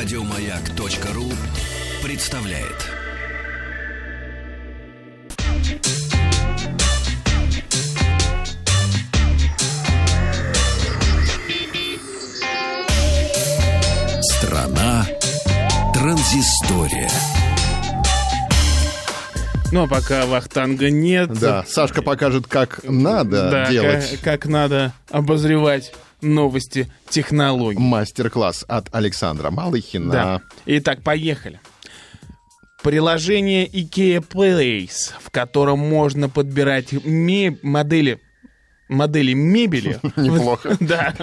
Радиомаяк.ру представляет. Страна транзистория. Ну, а пока Вахтанга нет. Да, Сашка покажет, как надо да, делать. Как, как надо обозревать новости технологий. Мастер-класс от Александра Малыхина. Да. Итак, поехали. Приложение IKEA Place, в котором можно подбирать ме- модели модели мебели. Неплохо. Да,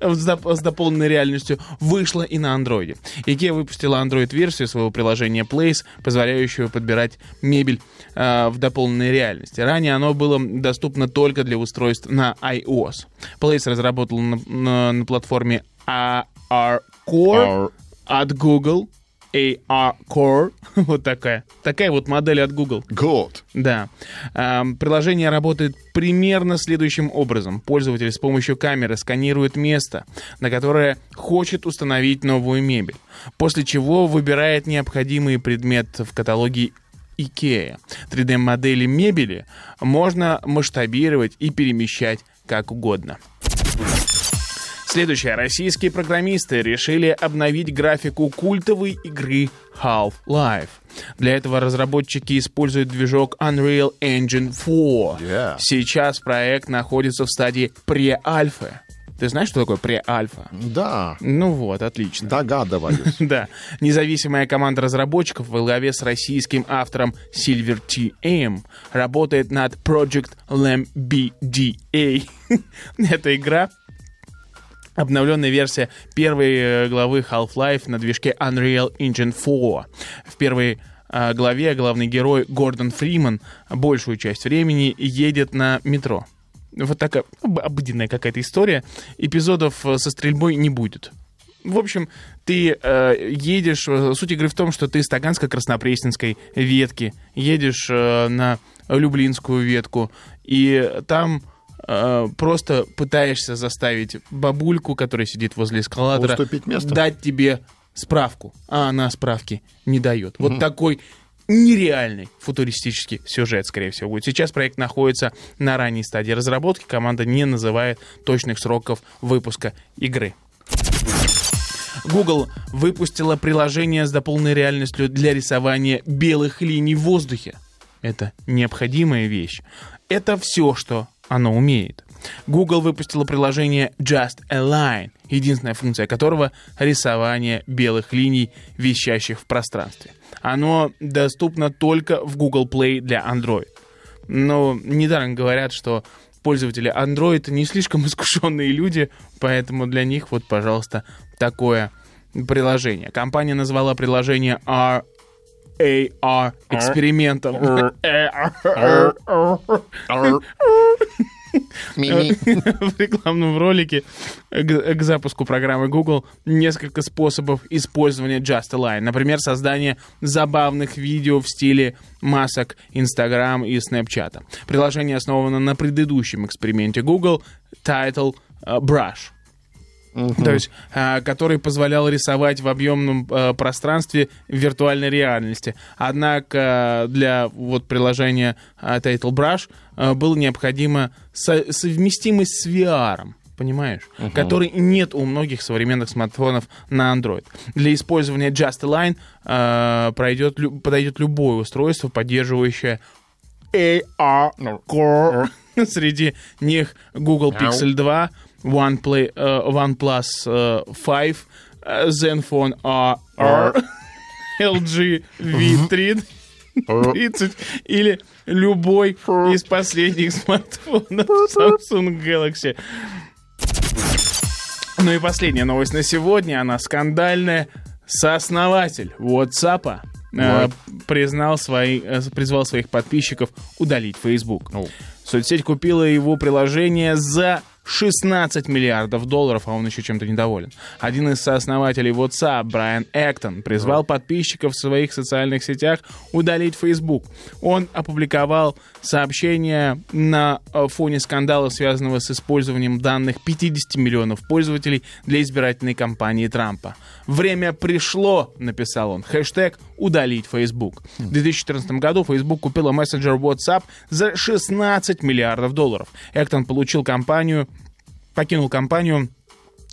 с доп- с дополненной реальностью вышло и на андроиде. IKEA выпустила Android-версию своего приложения Place, позволяющего подбирать мебель э, в дополненной реальности. Ранее оно было доступно только для устройств на iOS. Place разработал на, на- на платформе AR Core от Google. AR Core. вот такая. Такая вот модель от Google. Good. Да. Приложение работает примерно следующим образом. Пользователь с помощью камеры сканирует место, на которое хочет установить новую мебель, после чего выбирает необходимый предмет в каталоге IKEA. 3D-модели мебели можно масштабировать и перемещать как угодно. Следующее. Российские программисты решили обновить графику культовой игры Half-Life. Для этого разработчики используют движок Unreal Engine 4. Yeah. Сейчас проект находится в стадии пре-альфы. Ты знаешь, что такое пре-альфа? Да, Ну вот, отлично. догадываюсь. Да. Независимая команда разработчиков во главе с российским автором Silver TM работает над Project LambDA. Эта игра Обновленная версия первой э, главы Half-Life на движке Unreal Engine 4. В первой э, главе главный герой Гордон Фриман большую часть времени едет на метро. Вот такая об- обыденная какая-то история. Эпизодов э, со стрельбой не будет. В общем, ты э, едешь... Суть игры в том, что ты с Таганско-Краснопресненской ветки едешь э, на Люблинскую ветку, и там э, просто пытаешься заставить бабульку, которая сидит возле эскалатора, место? дать тебе справку, а она справки не дает. Вот такой нереальный футуристический сюжет, скорее всего, будет. Сейчас проект находится на ранней стадии разработки. Команда не называет точных сроков выпуска игры. Google выпустила приложение с дополненной реальностью для рисования белых линий в воздухе. Это необходимая вещь. Это все, что оно умеет. Google выпустила приложение Just a Line, единственная функция которого — рисование белых линий, вещащих в пространстве. Оно доступно только в Google Play для Android. Но недаром говорят, что пользователи Android не слишком искушенные люди, поэтому для них вот, пожалуйста, такое приложение. Компания назвала приложение R AR экспериментом. В рекламном ролике к, запуску программы Google несколько способов использования Just Align. Например, создание забавных видео в стиле масок Instagram и Snapchat. Приложение основано на предыдущем эксперименте Google Title э, Brush. То есть, а, который позволял рисовать в объемном а, пространстве виртуальной реальности. Однако для вот приложения а, Title Brush а, было необходимо со- совместимость с VR. Понимаешь? Который нет у многих современных смартфонов на Android. Для использования Just Align а, пройдет, лю- подойдет любое устройство, поддерживающее AR Core. Среди них Google Pixel 2, OnePlay, э, OnePlus э, 5, э, Zenfone R, LG V3 30 или любой из последних смартфонов Samsung Galaxy. Ну и последняя новость на сегодня, она скандальная. Сооснователь WhatsApp э, признал свои, призвал своих подписчиков удалить Facebook. Соцсеть купила его приложение за 16 миллиардов долларов, а он еще чем-то недоволен. Один из сооснователей WhatsApp, Брайан Эктон, призвал подписчиков в своих социальных сетях удалить Facebook. Он опубликовал сообщение на э, фоне скандала, связанного с использованием данных 50 миллионов пользователей для избирательной кампании Трампа. «Время пришло», — написал он, хэштег «удалить Facebook». В 2014 году Facebook купила мессенджер WhatsApp за 16 миллиардов долларов. Эктон получил компанию, покинул компанию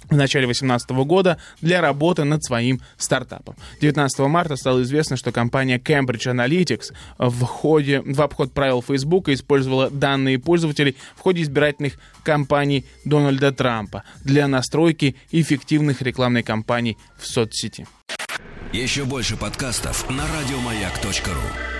в начале 2018 года для работы над своим стартапом. 19 марта стало известно, что компания Cambridge Analytics в, ходе, в обход правил Facebook использовала данные пользователей в ходе избирательных кампаний Дональда Трампа для настройки эффективных рекламной кампаний в соцсети. Еще больше подкастов на радиомаяк.ру.